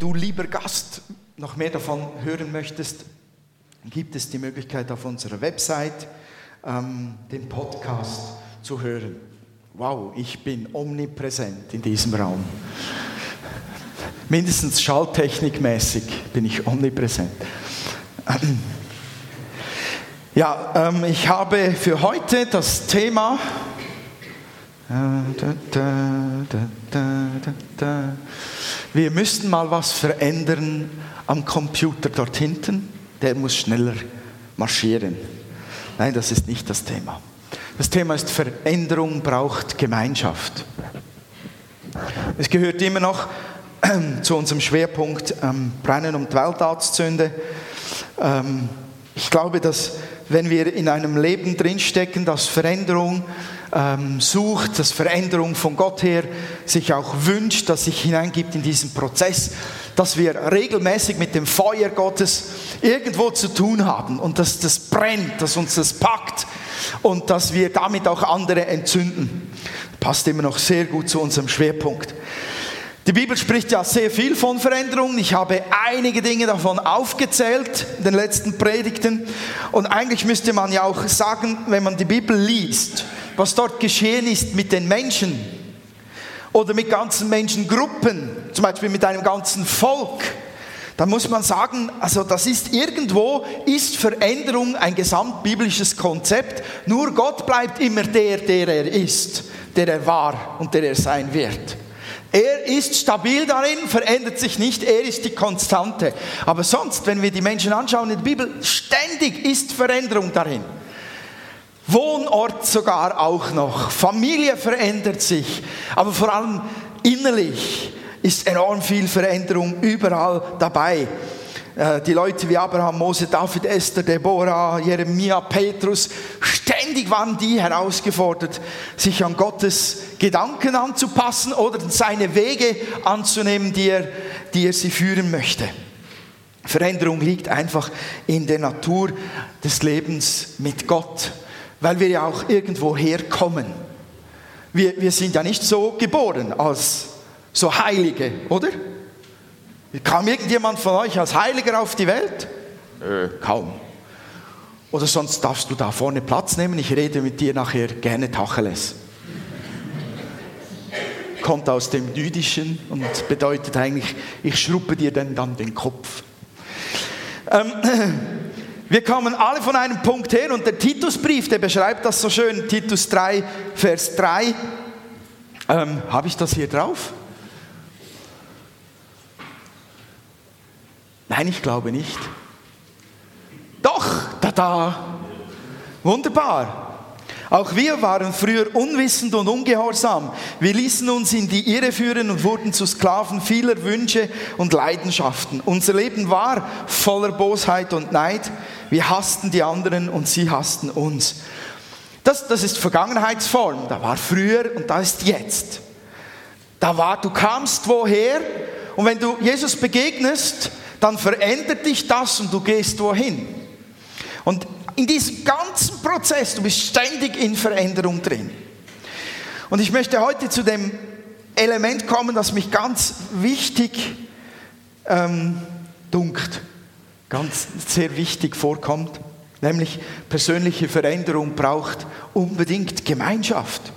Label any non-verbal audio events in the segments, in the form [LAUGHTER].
du, lieber Gast, noch mehr davon hören möchtest, gibt es die Möglichkeit auf unserer Website ähm, den Podcast zu hören. Wow, ich bin omnipräsent in diesem Raum. Mindestens schalltechnikmäßig bin ich omnipräsent. Ja, ähm, ich habe für heute das Thema. Wir müssten mal was verändern am Computer dort hinten. Der muss schneller marschieren. Nein, das ist nicht das Thema. Das Thema ist Veränderung braucht Gemeinschaft. Es gehört immer noch [CLEARS THROAT] zu unserem Schwerpunkt ähm, Brennen die Weltarztsünde. Ähm, ich glaube, dass wenn wir in einem Leben drinstecken, das Veränderung ähm, sucht, das Veränderung von Gott her sich auch wünscht, dass sich hineingibt in diesen Prozess, dass wir regelmäßig mit dem Feuer Gottes irgendwo zu tun haben und dass das brennt, dass uns das packt und dass wir damit auch andere entzünden. Passt immer noch sehr gut zu unserem Schwerpunkt. Die Bibel spricht ja sehr viel von Veränderungen. Ich habe einige Dinge davon aufgezählt in den letzten Predigten. Und eigentlich müsste man ja auch sagen, wenn man die Bibel liest, was dort geschehen ist mit den Menschen oder mit ganzen Menschengruppen, zum Beispiel mit einem ganzen Volk, dann muss man sagen, also das ist irgendwo, ist Veränderung ein gesamtbiblisches Konzept. Nur Gott bleibt immer der, der er ist, der er war und der er sein wird. Er ist stabil darin, verändert sich nicht, er ist die Konstante. Aber sonst, wenn wir die Menschen anschauen in der Bibel, ständig ist Veränderung darin. Wohnort sogar auch noch. Familie verändert sich, aber vor allem innerlich ist enorm viel Veränderung überall dabei. Äh, die Leute wie Abraham, Mose, David, Esther, Deborah, Jeremia, Petrus, ständig waren die herausgefordert, sich an Gottes Gedanken anzupassen oder seine Wege anzunehmen, die er, die er sie führen möchte. Veränderung liegt einfach in der Natur des Lebens mit Gott, weil wir ja auch irgendwo herkommen. Wir, wir sind ja nicht so geboren als so Heilige, oder? Kam irgendjemand von euch als Heiliger auf die Welt? Äh, kaum. Oder sonst darfst du da vorne Platz nehmen, ich rede mit dir nachher gerne Tacheles. Kommt aus dem Jüdischen und bedeutet eigentlich, ich schruppe dir denn dann den Kopf. Ähm, wir kommen alle von einem Punkt her und der Titusbrief, der beschreibt das so schön, Titus 3, Vers 3. Ähm, Habe ich das hier drauf? Nein, ich glaube nicht. Doch, da da. Wunderbar. Auch wir waren früher unwissend und ungehorsam. Wir ließen uns in die Irre führen und wurden zu Sklaven vieler Wünsche und Leidenschaften. Unser Leben war voller Bosheit und Neid. Wir hassten die anderen und sie hassten uns. Das, das ist Vergangenheitsform. Da war früher und da ist jetzt. Da war, du kamst woher und wenn du Jesus begegnest, dann verändert dich das und du gehst wohin. Und in diesem ganzen Prozess, du bist ständig in Veränderung drin. Und ich möchte heute zu dem Element kommen, das mich ganz wichtig ähm, dunkt, ganz sehr wichtig vorkommt, nämlich persönliche Veränderung braucht unbedingt Gemeinschaft.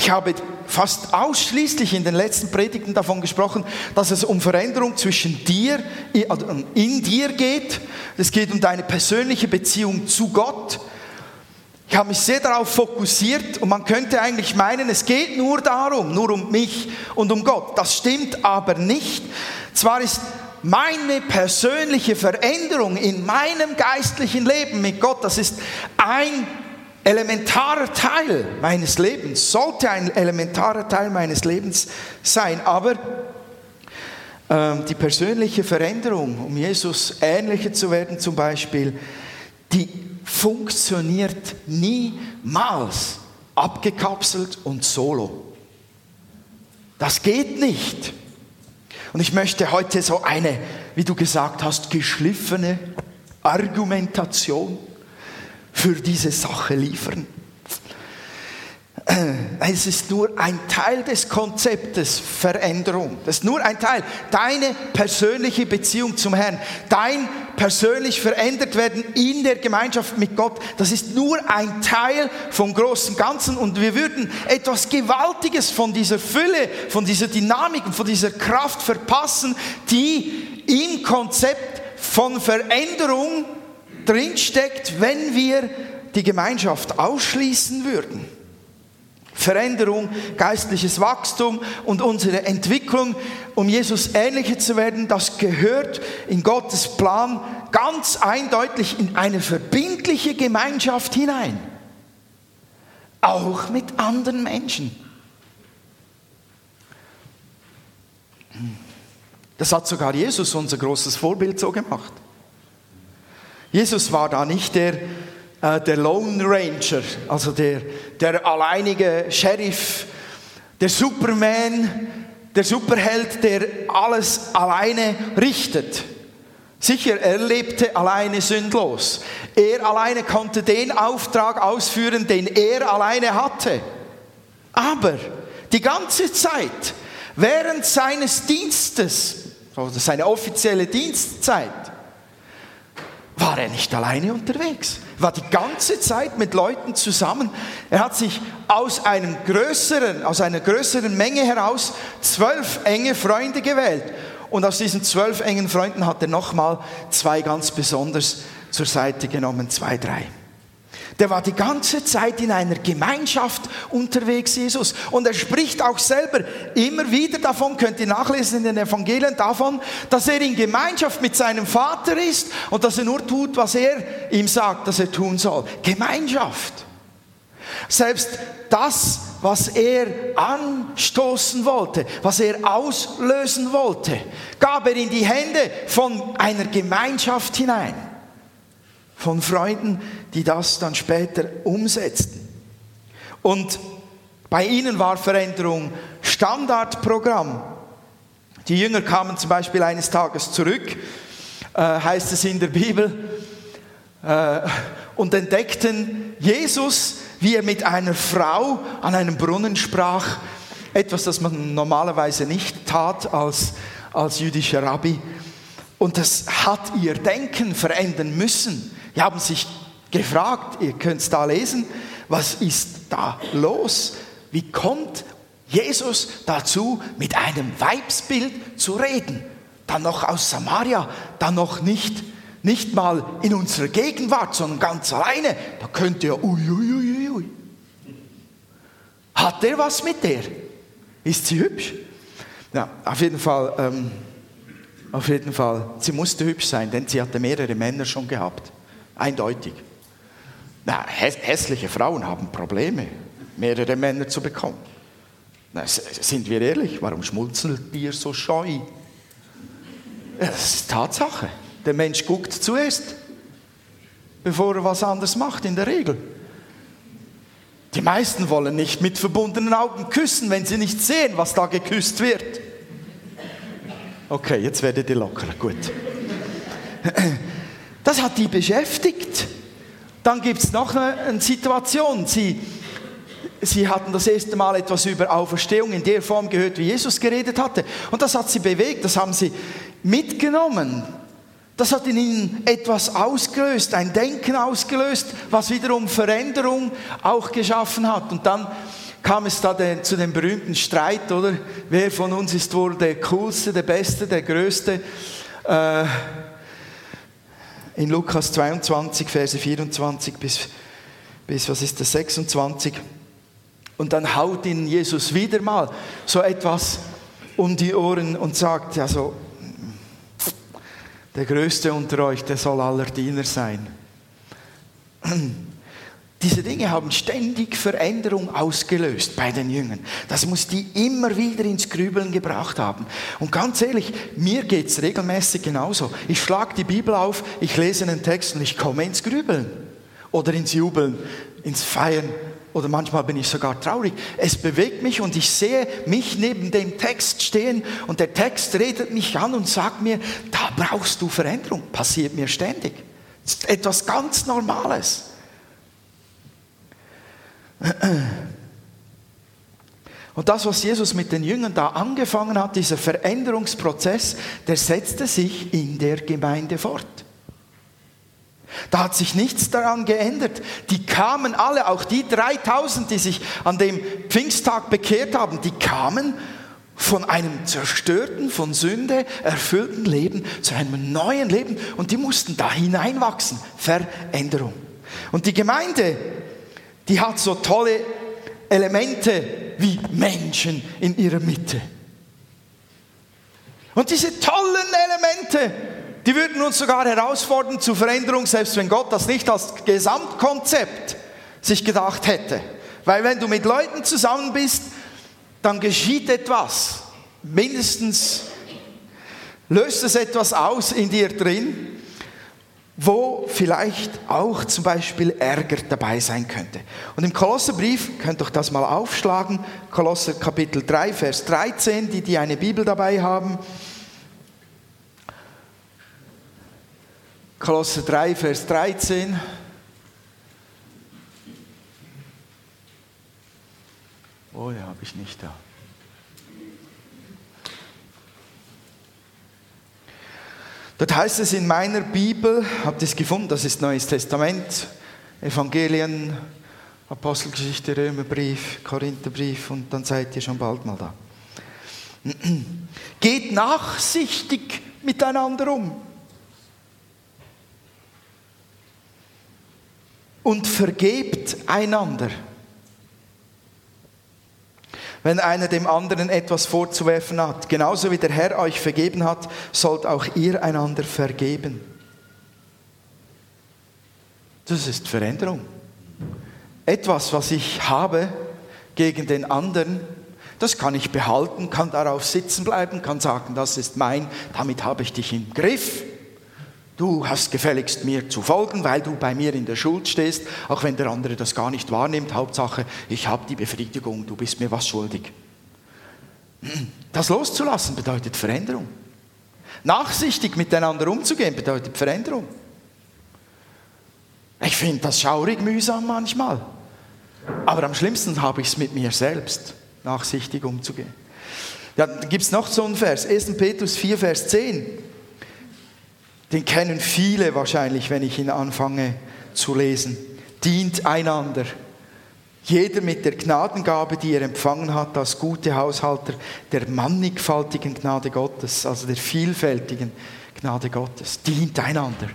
Ich habe fast ausschließlich in den letzten Predigten davon gesprochen, dass es um Veränderung zwischen dir, also in dir geht. Es geht um deine persönliche Beziehung zu Gott. Ich habe mich sehr darauf fokussiert und man könnte eigentlich meinen, es geht nur darum, nur um mich und um Gott. Das stimmt aber nicht. Zwar ist meine persönliche Veränderung in meinem geistlichen Leben mit Gott, das ist ein elementarer Teil meines Lebens, sollte ein elementarer Teil meines Lebens sein. Aber ähm, die persönliche Veränderung, um Jesus ähnlicher zu werden zum Beispiel, die funktioniert niemals abgekapselt und solo. Das geht nicht. Und ich möchte heute so eine, wie du gesagt hast, geschliffene Argumentation für diese Sache liefern. es ist nur ein Teil des Konzeptes Veränderung. Das ist nur ein Teil. Deine persönliche Beziehung zum Herrn, dein persönlich verändert werden in der Gemeinschaft mit Gott, das ist nur ein Teil vom großen Ganzen und wir würden etwas Gewaltiges von dieser Fülle, von dieser Dynamik von dieser Kraft verpassen, die im Konzept von Veränderung drinsteckt, wenn wir die Gemeinschaft ausschließen würden. Veränderung, geistliches Wachstum und unsere Entwicklung, um Jesus ähnlicher zu werden, das gehört in Gottes Plan ganz eindeutig in eine verbindliche Gemeinschaft hinein. Auch mit anderen Menschen. Das hat sogar Jesus, unser großes Vorbild, so gemacht. Jesus war da nicht der, äh, der Lone Ranger, also der, der alleinige Sheriff, der Superman, der Superheld, der alles alleine richtet. Sicher, er lebte alleine sündlos. Er alleine konnte den Auftrag ausführen, den er alleine hatte. Aber die ganze Zeit, während seines Dienstes, seine offizielle Dienstzeit, war er nicht alleine unterwegs war die ganze Zeit mit Leuten zusammen. Er hat sich aus einem größeren, aus einer größeren Menge heraus zwölf enge Freunde gewählt. Und aus diesen zwölf engen Freunden hat er nochmal zwei ganz besonders zur Seite genommen, zwei, drei. Der war die ganze Zeit in einer Gemeinschaft unterwegs, Jesus. Und er spricht auch selber immer wieder davon, könnt ihr nachlesen in den Evangelien, davon, dass er in Gemeinschaft mit seinem Vater ist und dass er nur tut, was er ihm sagt, dass er tun soll. Gemeinschaft. Selbst das, was er anstoßen wollte, was er auslösen wollte, gab er in die Hände von einer Gemeinschaft hinein von Freunden, die das dann später umsetzten. Und bei ihnen war Veränderung Standardprogramm. Die Jünger kamen zum Beispiel eines Tages zurück, äh, heißt es in der Bibel, äh, und entdeckten Jesus, wie er mit einer Frau an einem Brunnen sprach, etwas, das man normalerweise nicht tat als, als jüdischer Rabbi. Und das hat ihr Denken verändern müssen. Die haben sich gefragt, ihr könnt es da lesen, was ist da los? Wie kommt Jesus dazu, mit einem Weibsbild zu reden? Dann noch aus Samaria, dann noch nicht, nicht mal in unserer Gegenwart, sondern ganz alleine. Da könnte er, ui, ui, ui. Hat er was mit der? Ist sie hübsch? Ja, auf jeden Fall, ähm, auf jeden Fall, sie musste hübsch sein, denn sie hatte mehrere Männer schon gehabt. Eindeutig. Na, hässliche Frauen haben Probleme, mehrere Männer zu bekommen. Na, sind wir ehrlich, warum schmunzelt ihr so scheu? Das ist Tatsache. Der Mensch guckt zuerst, bevor er was anderes macht, in der Regel. Die meisten wollen nicht mit verbundenen Augen küssen, wenn sie nicht sehen, was da geküsst wird. Okay, jetzt werdet ihr locker. Gut. Das hat die beschäftigt. Dann gibt es noch eine Situation. Sie, sie hatten das erste Mal etwas über Auferstehung in der Form gehört, wie Jesus geredet hatte. Und das hat sie bewegt, das haben sie mitgenommen. Das hat in ihnen etwas ausgelöst, ein Denken ausgelöst, was wiederum Veränderung auch geschaffen hat. Und dann kam es da den, zu dem berühmten Streit, oder? Wer von uns ist wohl der Coolste, der Beste, der Größte? Äh, in Lukas 22, Verse 24 bis, bis was ist das, 26. Und dann haut ihn Jesus wieder mal so etwas um die Ohren und sagt, also, der Größte unter euch, der soll aller Diener sein. Diese Dinge haben ständig Veränderung ausgelöst bei den Jüngern. Das muss die immer wieder ins Grübeln gebracht haben. Und ganz ehrlich, mir geht es regelmäßig genauso. Ich schlage die Bibel auf, ich lese einen Text und ich komme ins Grübeln oder ins Jubeln, ins Feiern oder manchmal bin ich sogar traurig. Es bewegt mich und ich sehe mich neben dem Text stehen und der Text redet mich an und sagt mir, da brauchst du Veränderung. Passiert mir ständig. Etwas ganz Normales. Und das, was Jesus mit den Jüngern da angefangen hat, dieser Veränderungsprozess, der setzte sich in der Gemeinde fort. Da hat sich nichts daran geändert. Die kamen alle, auch die 3000, die sich an dem Pfingsttag bekehrt haben, die kamen von einem zerstörten, von Sünde erfüllten Leben zu einem neuen Leben und die mussten da hineinwachsen. Veränderung. Und die Gemeinde, die hat so tolle Elemente wie Menschen in ihrer Mitte. Und diese tollen Elemente, die würden uns sogar herausfordern zur Veränderung, selbst wenn Gott das nicht als Gesamtkonzept sich gedacht hätte. Weil wenn du mit Leuten zusammen bist, dann geschieht etwas. Mindestens löst es etwas aus in dir drin, wo vielleicht auch zum Beispiel Ärger dabei sein könnte. Und im Kolosserbrief, könnt ihr das mal aufschlagen, Kolosser Kapitel 3, Vers 13, die, die eine Bibel dabei haben. Kolosser 3, Vers 13. Oh ja, habe ich nicht da. Dort heißt es in meiner Bibel, habt ihr es gefunden, das ist Neues Testament, Evangelien, Apostelgeschichte, Römerbrief, Korintherbrief und dann seid ihr schon bald mal da. [CLEARS THROAT] Geht nachsichtig miteinander um. Und vergebt einander wenn einer dem anderen etwas vorzuwerfen hat. Genauso wie der Herr euch vergeben hat, sollt auch ihr einander vergeben. Das ist Veränderung. Etwas, was ich habe gegen den anderen, das kann ich behalten, kann darauf sitzen bleiben, kann sagen, das ist mein, damit habe ich dich im Griff. Du hast gefälligst mir zu folgen, weil du bei mir in der Schuld stehst, auch wenn der andere das gar nicht wahrnimmt. Hauptsache, ich habe die Befriedigung, du bist mir was schuldig. Das loszulassen bedeutet Veränderung. Nachsichtig miteinander umzugehen bedeutet Veränderung. Ich finde das schaurig mühsam manchmal. Aber am schlimmsten habe ich es mit mir selbst, nachsichtig umzugehen. Ja, da gibt es noch so einen Vers, 1. Petrus 4, Vers 10. Den kennen viele wahrscheinlich, wenn ich ihn anfange zu lesen. Dient einander. Jeder mit der Gnadengabe, die er empfangen hat, als gute Haushalter der mannigfaltigen Gnade Gottes, also der vielfältigen Gnade Gottes. Dient einander.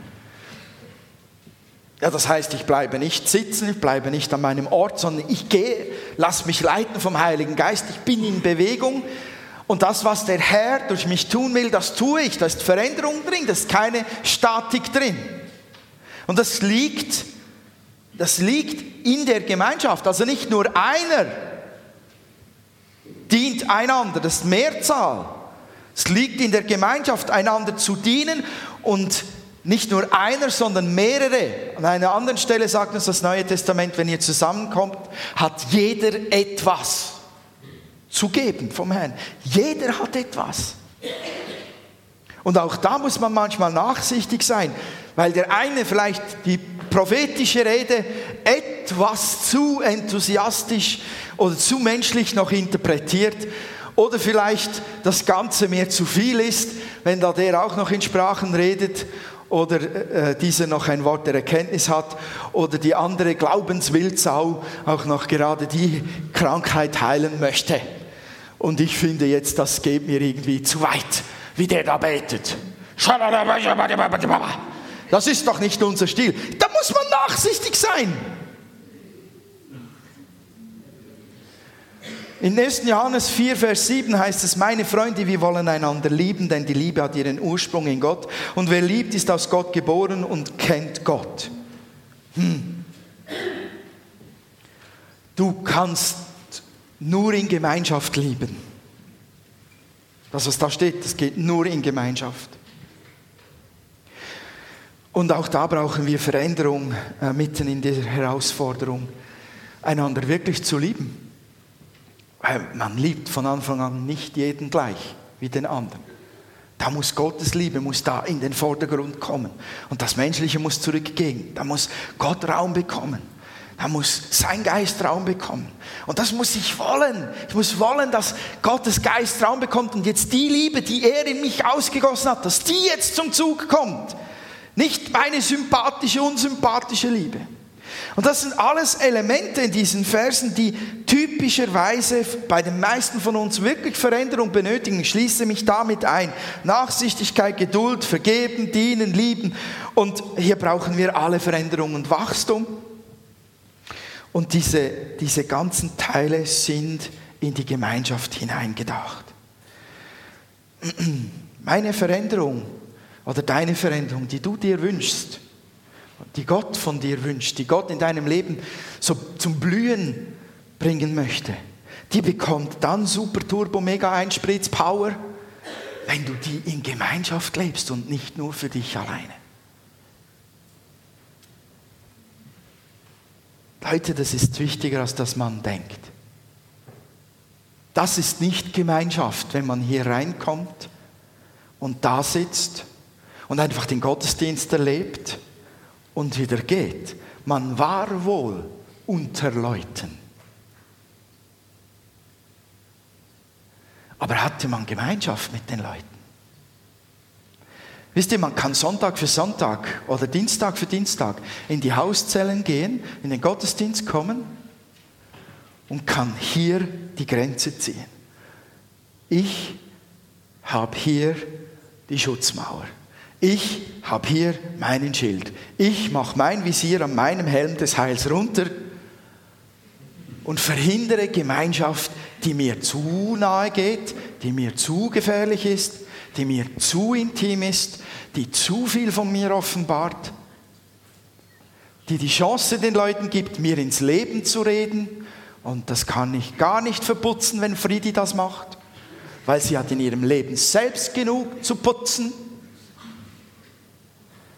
Ja, das heißt, ich bleibe nicht sitzen, ich bleibe nicht an meinem Ort, sondern ich gehe, lass mich leiten vom Heiligen Geist, ich bin in Bewegung, und das, was der Herr durch mich tun will, das tue ich. Da ist Veränderung drin, da ist keine Statik drin. Und das liegt, das liegt in der Gemeinschaft. Also nicht nur einer dient einander, das ist Mehrzahl. Es liegt in der Gemeinschaft, einander zu dienen und nicht nur einer, sondern mehrere. An einer anderen Stelle sagt uns das Neue Testament, wenn ihr zusammenkommt, hat jeder etwas zu geben vom Herrn. Jeder hat etwas. Und auch da muss man manchmal nachsichtig sein, weil der eine vielleicht die prophetische Rede etwas zu enthusiastisch oder zu menschlich noch interpretiert oder vielleicht das Ganze mir zu viel ist, wenn da der auch noch in Sprachen redet oder äh, dieser noch ein Wort der Erkenntnis hat oder die andere Glaubenswildsau auch noch gerade die Krankheit heilen möchte. Und ich finde jetzt, das geht mir irgendwie zu weit, wie der da betet. Das ist doch nicht unser Stil. Da muss man nachsichtig sein. In 1. Johannes 4, Vers 7 heißt es, meine Freunde, wir wollen einander lieben, denn die Liebe hat ihren Ursprung in Gott. Und wer liebt, ist aus Gott geboren und kennt Gott. Hm. Du kannst nur in Gemeinschaft lieben. Das, was da steht, das geht nur in Gemeinschaft. Und auch da brauchen wir Veränderung äh, mitten in dieser Herausforderung, einander wirklich zu lieben. Weil man liebt von Anfang an nicht jeden gleich wie den anderen. Da muss Gottes Liebe muss da in den Vordergrund kommen und das Menschliche muss zurückgehen. Da muss Gott Raum bekommen. Da muss sein Geist Raum bekommen. Und das muss ich wollen. Ich muss wollen, dass Gottes Geist Raum bekommt und jetzt die Liebe, die er in mich ausgegossen hat, dass die jetzt zum Zug kommt. Nicht meine sympathische, unsympathische Liebe. Und das sind alles Elemente in diesen Versen, die typischerweise bei den meisten von uns wirklich Veränderung benötigen. Ich schließe mich damit ein. Nachsichtigkeit, Geduld, Vergeben, Dienen, Lieben. Und hier brauchen wir alle Veränderung und Wachstum. Und diese, diese ganzen Teile sind in die Gemeinschaft hineingedacht. [CLEARS THROAT] Meine Veränderung oder deine Veränderung, die du dir wünschst, die Gott von dir wünscht, die Gott in deinem Leben so zum Blühen bringen möchte, die bekommt dann super Turbo Mega Einspritz Power, wenn du die in Gemeinschaft lebst und nicht nur für dich alleine. Leute, das ist wichtiger, als dass man denkt. Das ist nicht Gemeinschaft, wenn man hier reinkommt und da sitzt und einfach den Gottesdienst erlebt und wieder geht. Man war wohl unter Leuten. Aber hatte man Gemeinschaft mit den Leuten? Wisst ihr, man kann Sonntag für Sonntag oder Dienstag für Dienstag in die Hauszellen gehen, in den Gottesdienst kommen und kann hier die Grenze ziehen. Ich habe hier die Schutzmauer. Ich habe hier meinen Schild. Ich mache mein Visier an meinem Helm des Heils runter und verhindere Gemeinschaft, die mir zu nahe geht, die mir zu gefährlich ist, die mir zu intim ist, die zu viel von mir offenbart, die die Chance den Leuten gibt, mir ins Leben zu reden. Und das kann ich gar nicht verputzen, wenn Friedi das macht, weil sie hat in ihrem Leben selbst genug zu putzen.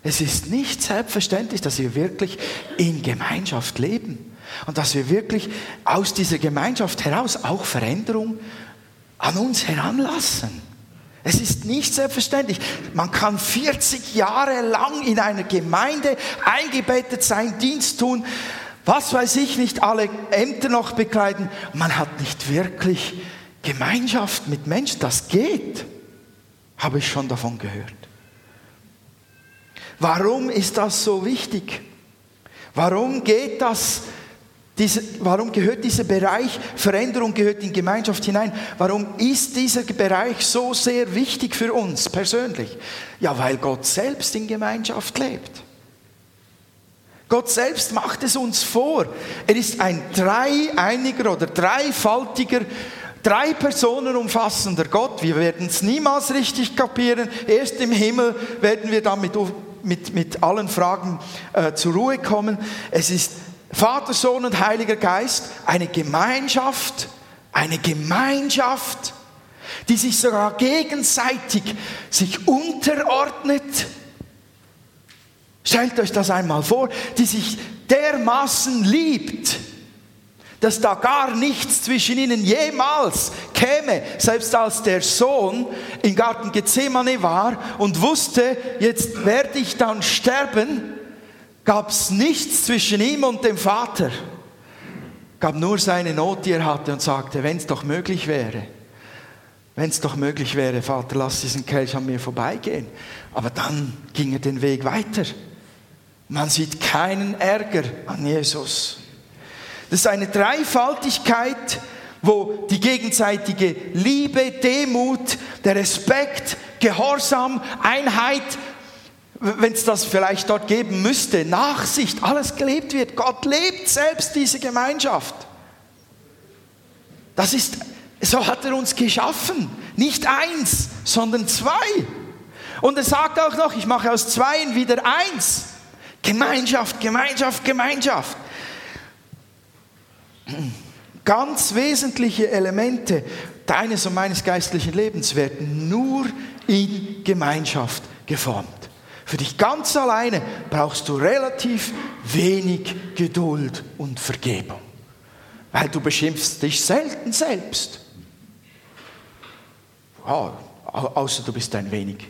Es ist nicht selbstverständlich, dass wir wirklich in Gemeinschaft leben und dass wir wirklich aus dieser Gemeinschaft heraus auch Veränderung an uns heranlassen. Es ist nicht selbstverständlich. Man kann 40 Jahre lang in einer Gemeinde eingebettet sein, Dienst tun, was weiß ich nicht, alle Ämter noch bekleiden. Man hat nicht wirklich Gemeinschaft mit Menschen. Das geht, habe ich schon davon gehört. Warum ist das so wichtig? Warum geht das diese, warum gehört dieser Bereich, Veränderung gehört in Gemeinschaft hinein? Warum ist dieser Bereich so sehr wichtig für uns persönlich? Ja, weil Gott selbst in Gemeinschaft lebt. Gott selbst macht es uns vor. Er ist ein dreieiniger oder dreifaltiger, drei Personen umfassender Gott. Wir werden es niemals richtig kapieren. Erst im Himmel werden wir damit mit, mit allen Fragen äh, zur Ruhe kommen. Es ist Vater, Sohn und Heiliger Geist, eine Gemeinschaft, eine Gemeinschaft, die sich sogar gegenseitig sich unterordnet. Stellt euch das einmal vor, die sich dermaßen liebt, dass da gar nichts zwischen ihnen jemals käme, selbst als der Sohn im Garten Gethsemane war und wusste, jetzt werde ich dann sterben, gab es nichts zwischen ihm und dem Vater. Gab nur seine Not, die er hatte und sagte, wenn es doch möglich wäre, wenn es doch möglich wäre, Vater, lass diesen Kelch an mir vorbeigehen. Aber dann ging er den Weg weiter. Man sieht keinen Ärger an Jesus. Das ist eine Dreifaltigkeit, wo die gegenseitige Liebe, Demut, der Respekt, Gehorsam, Einheit wenn es das vielleicht dort geben müsste, Nachsicht, alles gelebt wird. Gott lebt selbst diese Gemeinschaft. Das ist, so hat er uns geschaffen. Nicht eins, sondern zwei. Und er sagt auch noch, ich mache aus zweien wieder eins. Gemeinschaft, Gemeinschaft, Gemeinschaft. Ganz wesentliche Elemente deines und meines geistlichen Lebens werden nur in Gemeinschaft geformt. Für dich ganz alleine brauchst du relativ wenig Geduld und Vergebung, weil du beschimpfst dich selten selbst. Oh, außer du bist ein wenig.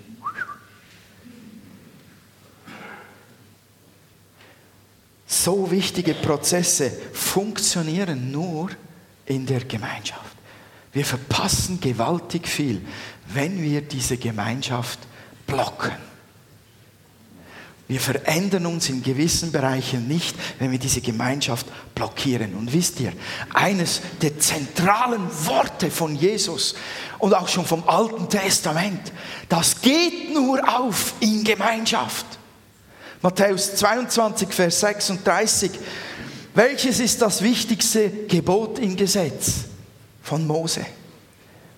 so wichtige Prozesse funktionieren nur in der Gemeinschaft. Wir verpassen gewaltig viel, wenn wir diese Gemeinschaft blocken. Wir verändern uns in gewissen Bereichen nicht, wenn wir diese Gemeinschaft blockieren. Und wisst ihr, eines der zentralen Worte von Jesus und auch schon vom Alten Testament, das geht nur auf in Gemeinschaft. Matthäus 22, Vers 36. Welches ist das wichtigste Gebot im Gesetz von Mose?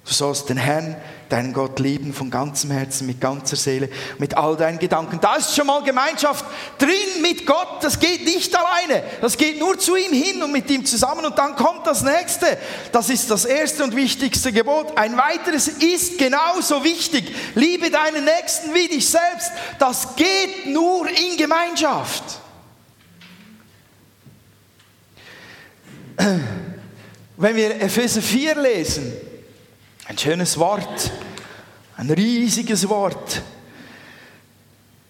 Du sollst den Herrn, deinen Gott lieben von ganzem Herzen, mit ganzer Seele, mit all deinen Gedanken. Da ist schon mal Gemeinschaft drin mit Gott. Das geht nicht alleine. Das geht nur zu ihm hin und mit ihm zusammen. Und dann kommt das nächste. Das ist das erste und wichtigste Gebot. Ein weiteres ist genauso wichtig. Liebe deinen Nächsten wie dich selbst. Das geht nur in Gemeinschaft. Wenn wir Epheser 4 lesen, ein schönes Wort, ein riesiges Wort.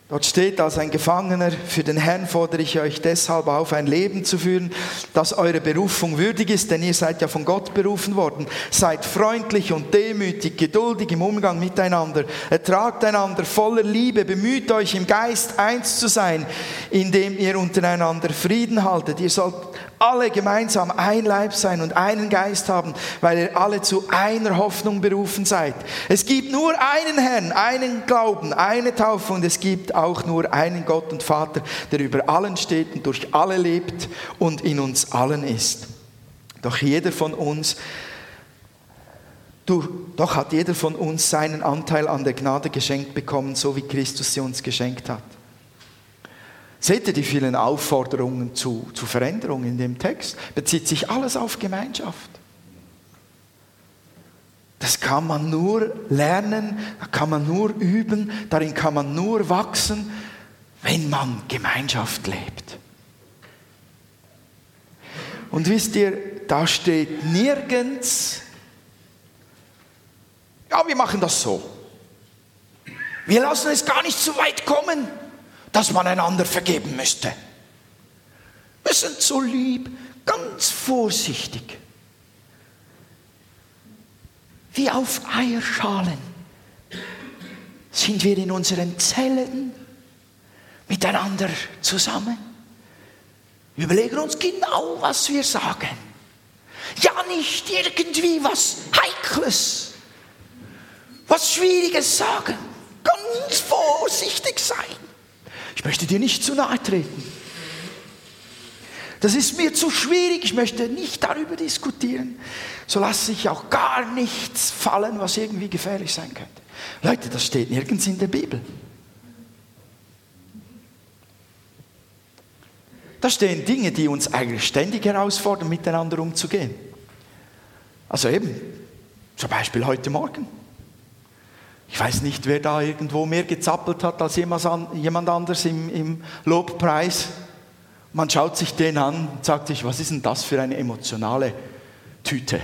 Dort steht, als ein Gefangener, für den Herrn fordere ich euch deshalb auf, ein Leben zu führen, das eure Berufung würdig ist, denn ihr seid ja von Gott berufen worden. Seid freundlich und demütig, geduldig im Umgang miteinander, ertragt einander voller Liebe, bemüht euch im Geist eins zu sein, indem ihr untereinander Frieden haltet. Ihr sollt alle gemeinsam ein Leib sein und einen Geist haben, weil ihr alle zu einer Hoffnung berufen seid. Es gibt nur einen Herrn, einen Glauben, eine Taufe und es gibt auch nur einen Gott und Vater, der über allen steht und durch alle lebt und in uns allen ist. Doch jeder von uns doch hat jeder von uns seinen Anteil an der Gnade geschenkt bekommen, so wie Christus sie uns geschenkt hat. Seht ihr die vielen Aufforderungen zu, zu Veränderungen in dem Text? Bezieht sich alles auf Gemeinschaft. Das kann man nur lernen, kann man nur üben, darin kann man nur wachsen, wenn man Gemeinschaft lebt. Und wisst ihr, da steht nirgends, ja, wir machen das so. Wir lassen es gar nicht so weit kommen dass man einander vergeben müsste. Wir sind so lieb, ganz vorsichtig. Wie auf Eierschalen sind wir in unseren Zellen miteinander zusammen. Wir überlegen uns genau, was wir sagen. Ja, nicht irgendwie was Heikles, was Schwieriges sagen. Ganz vorsichtig sein. Ich möchte dir nicht zu nahe treten. Das ist mir zu schwierig, ich möchte nicht darüber diskutieren. So lasse ich auch gar nichts fallen, was irgendwie gefährlich sein könnte. Leute, das steht nirgends in der Bibel. Da stehen Dinge, die uns eigentlich ständig herausfordern, miteinander umzugehen. Also eben, zum Beispiel heute Morgen. Ich weiß nicht, wer da irgendwo mehr gezappelt hat als jemand anders im, im Lobpreis. Man schaut sich den an und sagt sich, was ist denn das für eine emotionale Tüte?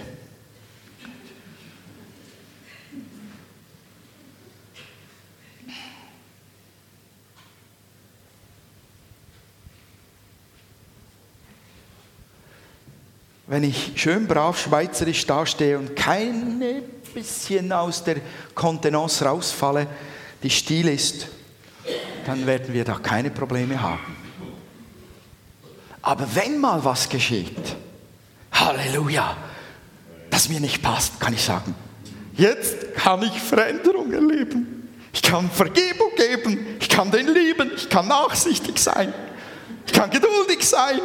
Wenn ich schön brav schweizerisch dastehe und keine bisschen aus der Kontenance rausfalle, die Stil ist, dann werden wir da keine Probleme haben. Aber wenn mal was geschieht, Halleluja, das mir nicht passt, kann ich sagen, jetzt kann ich Veränderung erleben. Ich kann Vergebung geben, ich kann den lieben, ich kann nachsichtig sein, ich kann geduldig sein,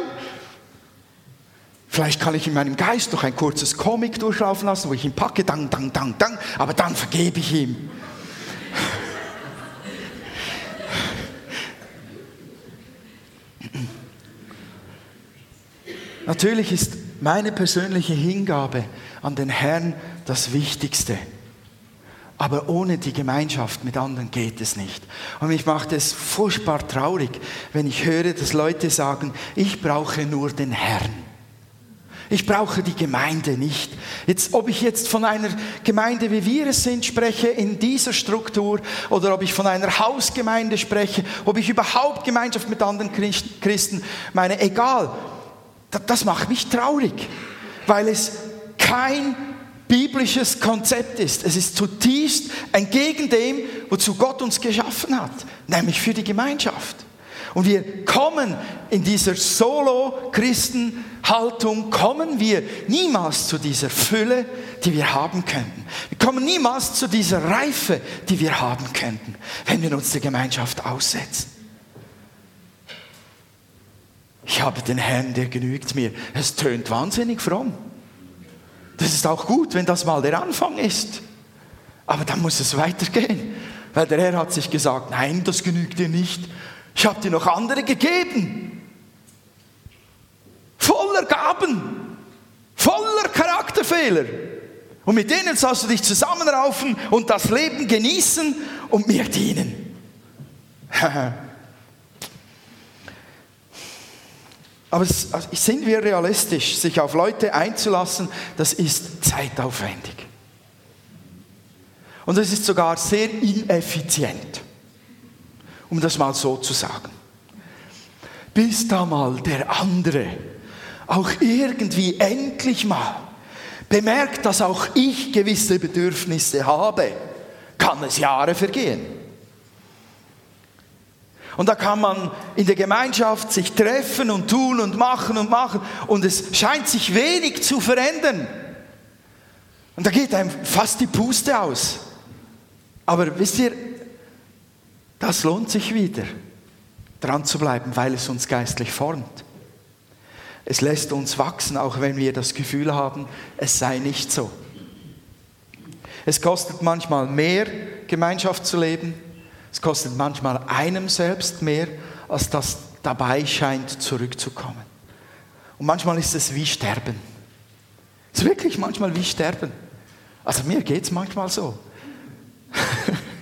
Vielleicht kann ich in meinem Geist noch ein kurzes Comic durchlaufen lassen, wo ich ihn packe, dang, dang, dang, dang, aber dann vergebe ich ihm. Natürlich ist meine persönliche Hingabe an den Herrn das Wichtigste. Aber ohne die Gemeinschaft mit anderen geht es nicht. Und mich macht es furchtbar traurig, wenn ich höre, dass Leute sagen, ich brauche nur den Herrn. Ich brauche die Gemeinde nicht. Jetzt, ob ich jetzt von einer Gemeinde, wie wir es sind, spreche, in dieser Struktur, oder ob ich von einer Hausgemeinde spreche, ob ich überhaupt Gemeinschaft mit anderen Christen meine, egal. Das macht mich traurig, weil es kein biblisches Konzept ist. Es ist zutiefst entgegen dem, wozu Gott uns geschaffen hat, nämlich für die Gemeinschaft. Und wir kommen in dieser Solo-Christen-Haltung, kommen wir niemals zu dieser Fülle, die wir haben könnten. Wir kommen niemals zu dieser Reife, die wir haben könnten, wenn wir uns der Gemeinschaft aussetzen. Ich habe den Herrn, der genügt mir. Es tönt wahnsinnig fromm. Das ist auch gut, wenn das mal der Anfang ist. Aber dann muss es weitergehen. Weil der Herr hat sich gesagt, nein, das genügt dir nicht. Ich habe dir noch andere gegeben. Voller Gaben, voller Charakterfehler. Und mit denen sollst du dich zusammenraufen und das Leben genießen und mir dienen. [LAUGHS] Aber also sind wir realistisch, sich auf Leute einzulassen, das ist zeitaufwendig. Und es ist sogar sehr ineffizient, um das mal so zu sagen. Bis da mal der andere auch irgendwie endlich mal bemerkt, dass auch ich gewisse Bedürfnisse habe, kann es Jahre vergehen. Und da kann man in der Gemeinschaft sich treffen und tun und machen und machen. Und es scheint sich wenig zu verändern. Und da geht einem fast die Puste aus. Aber wisst ihr, das lohnt sich wieder, dran zu bleiben, weil es uns geistlich formt. Es lässt uns wachsen, auch wenn wir das Gefühl haben, es sei nicht so. Es kostet manchmal mehr, Gemeinschaft zu leben. Es kostet manchmal einem selbst mehr, als das dabei scheint zurückzukommen. Und manchmal ist es wie Sterben. Es ist wirklich manchmal wie Sterben. Also mir geht es manchmal so. [LAUGHS]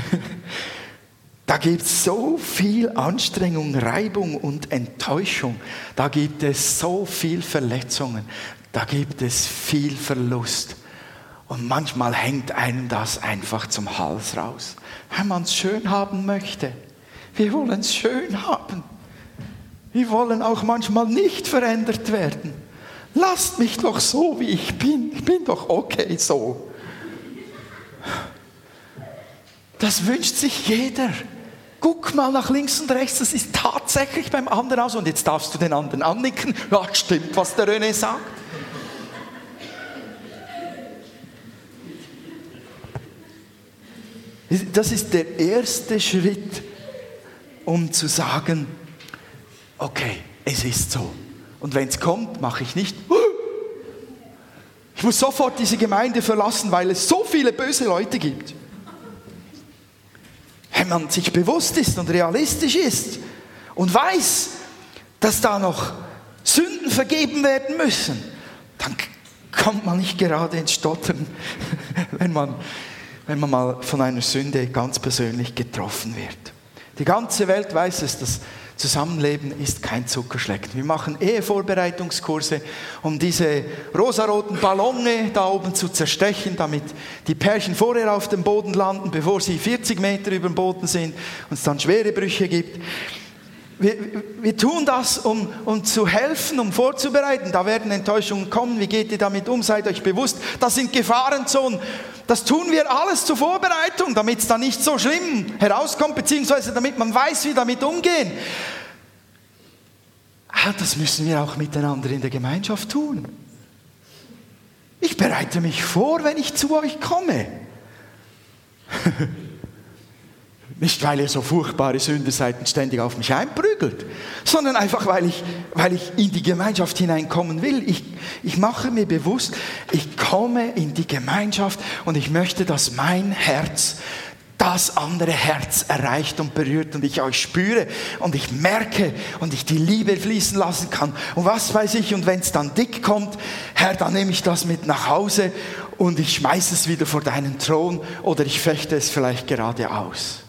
[LAUGHS] da gibt es so viel Anstrengung, Reibung und Enttäuschung. Da gibt es so viel Verletzungen. Da gibt es viel Verlust. Und manchmal hängt einem das einfach zum Hals raus. Wenn man es schön haben möchte. Wir wollen es schön haben. Wir wollen auch manchmal nicht verändert werden. Lasst mich doch so, wie ich bin. Ich bin doch okay so. Das wünscht sich jeder. Guck mal nach links und rechts, das ist tatsächlich beim anderen aus. Und jetzt darfst du den anderen annicken. Ja, stimmt, was der René sagt. Das ist der erste Schritt, um zu sagen, okay, es ist so. Und wenn es kommt, mache ich nicht, ich muss sofort diese Gemeinde verlassen, weil es so viele böse Leute gibt. Wenn man sich bewusst ist und realistisch ist und weiß, dass da noch Sünden vergeben werden müssen, dann kommt man nicht gerade ins Stottern, [LAUGHS] wenn man wenn man mal von einer Sünde ganz persönlich getroffen wird. Die ganze Welt weiß es, das Zusammenleben ist kein Zuckerschlecken. Wir machen Ehevorbereitungskurse, um diese rosaroten Ballone da oben zu zerstechen, damit die Pärchen vorher auf dem Boden landen, bevor sie 40 Meter über dem Boden sind und es dann schwere Brüche gibt. Wir, wir, tun das, um, um zu helfen, um vorzubereiten. Da werden Enttäuschungen kommen. Wie geht ihr damit um? Seid euch bewusst, das sind Gefahrenzonen. Das tun wir alles zur Vorbereitung, damit es da nicht so schlimm herauskommt, beziehungsweise damit man weiß, wie damit umgehen. Ah, das müssen wir auch miteinander in der Gemeinschaft tun. Ich bereite mich vor, wenn ich zu euch komme. [LAUGHS] Nicht, weil ihr so furchtbare Sünder seid und ständig auf mich einprügelt, sondern einfach, weil ich, weil ich in die Gemeinschaft hineinkommen will. Ich, ich mache mir bewusst, ich komme in die Gemeinschaft und ich möchte, dass mein Herz das andere Herz erreicht und berührt und ich euch spüre und ich merke und ich die Liebe fließen lassen kann. Und was weiß ich, und wenn es dann dick kommt, Herr, dann nehme ich das mit nach Hause und ich schmeiße es wieder vor deinen Thron oder ich fechte es vielleicht gerade aus.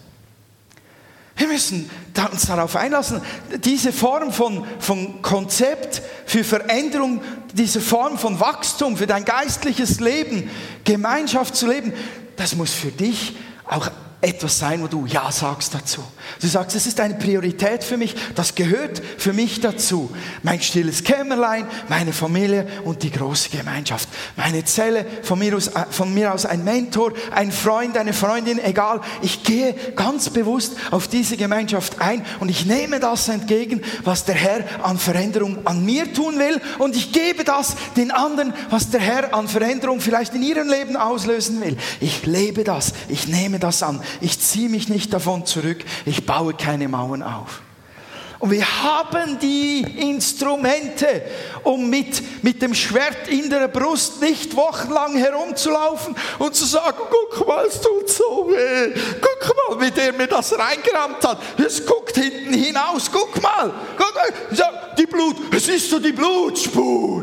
Wir müssen uns darauf einlassen, diese Form von, von Konzept für Veränderung, diese Form von Wachstum für dein geistliches Leben, Gemeinschaft zu leben, das muss für dich auch etwas sein, wo du Ja sagst dazu. Du sagst, es ist eine Priorität für mich, das gehört für mich dazu. Mein stilles Kämmerlein, meine Familie und die große Gemeinschaft. Meine Zelle, von mir, aus, von mir aus ein Mentor, ein Freund, eine Freundin, egal. Ich gehe ganz bewusst auf diese Gemeinschaft ein und ich nehme das entgegen, was der Herr an Veränderung an mir tun will und ich gebe das den anderen, was der Herr an Veränderung vielleicht in ihrem Leben auslösen will. Ich lebe das, ich nehme das an ich ziehe mich nicht davon zurück, ich baue keine Mauern auf. Und wir haben die Instrumente, um mit, mit dem Schwert in der Brust nicht wochenlang herumzulaufen und zu sagen, guck mal, es tut so weh. Guck mal, wie der mir das reingerammt hat. Es guckt hinten hinaus. Guck mal. Guck mal. Die Blut, es ist so die Blutspur.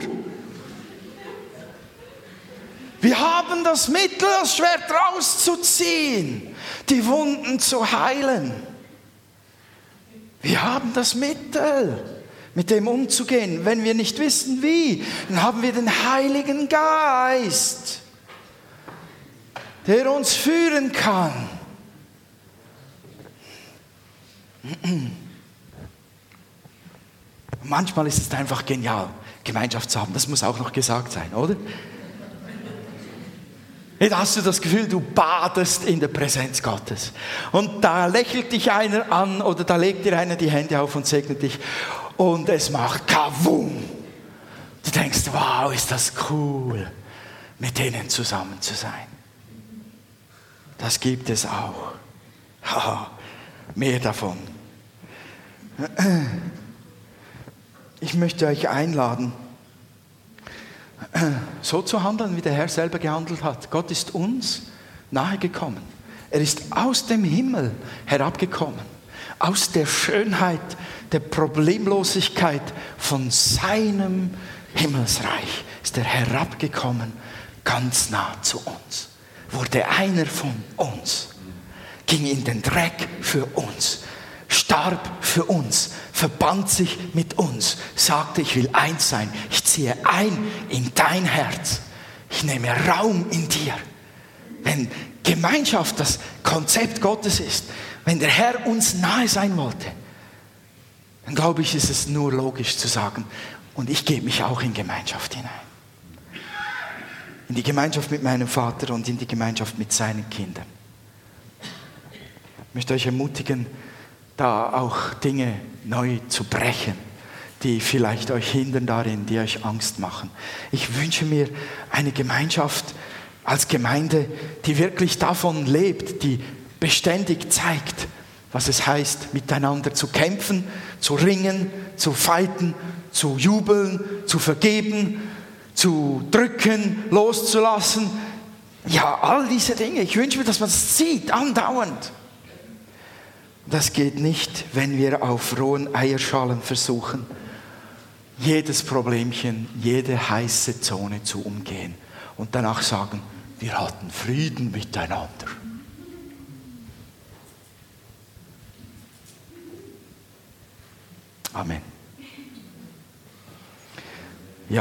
Wir haben das Mittel, das Schwert rauszuziehen, die Wunden zu heilen. Wir haben das Mittel, mit dem umzugehen. Wenn wir nicht wissen wie, dann haben wir den Heiligen Geist, der uns führen kann. Manchmal ist es einfach genial, Gemeinschaft zu haben. Das muss auch noch gesagt sein, oder? Jetzt hast du das Gefühl, du badest in der Präsenz Gottes. Und da lächelt dich einer an oder da legt dir einer die Hände auf und segnet dich. Und es macht Kavum. Du denkst, wow, ist das cool, mit denen zusammen zu sein. Das gibt es auch. Ha, mehr davon. Ich möchte euch einladen, so zu handeln, wie der Herr selber gehandelt hat. Gott ist uns nahegekommen. Er ist aus dem Himmel herabgekommen, aus der Schönheit, der Problemlosigkeit von seinem Himmelsreich ist er herabgekommen, ganz nah zu uns. Wurde einer von uns, ging in den Dreck für uns, starb für uns, verband sich mit uns, sagte, ich will eins sein, ich ziehe ein in dein Herz, ich nehme Raum in dir. Wenn Gemeinschaft das Konzept Gottes ist, wenn der Herr uns nahe sein wollte, dann glaube ich, ist es nur logisch zu sagen, und ich gebe mich auch in Gemeinschaft hinein. In die Gemeinschaft mit meinem Vater und in die Gemeinschaft mit seinen Kindern. Ich möchte euch ermutigen, da auch Dinge neu zu brechen, die vielleicht euch hindern darin, die euch Angst machen. Ich wünsche mir eine Gemeinschaft als Gemeinde, die wirklich davon lebt, die beständig zeigt, was es heißt, miteinander zu kämpfen, zu ringen, zu fighten, zu jubeln, zu vergeben, zu drücken, loszulassen. Ja, all diese Dinge. Ich wünsche mir, dass man es sieht, andauernd. Das geht nicht, wenn wir auf rohen Eierschalen versuchen, jedes Problemchen, jede heiße Zone zu umgehen und danach sagen, wir hatten Frieden miteinander. Amen.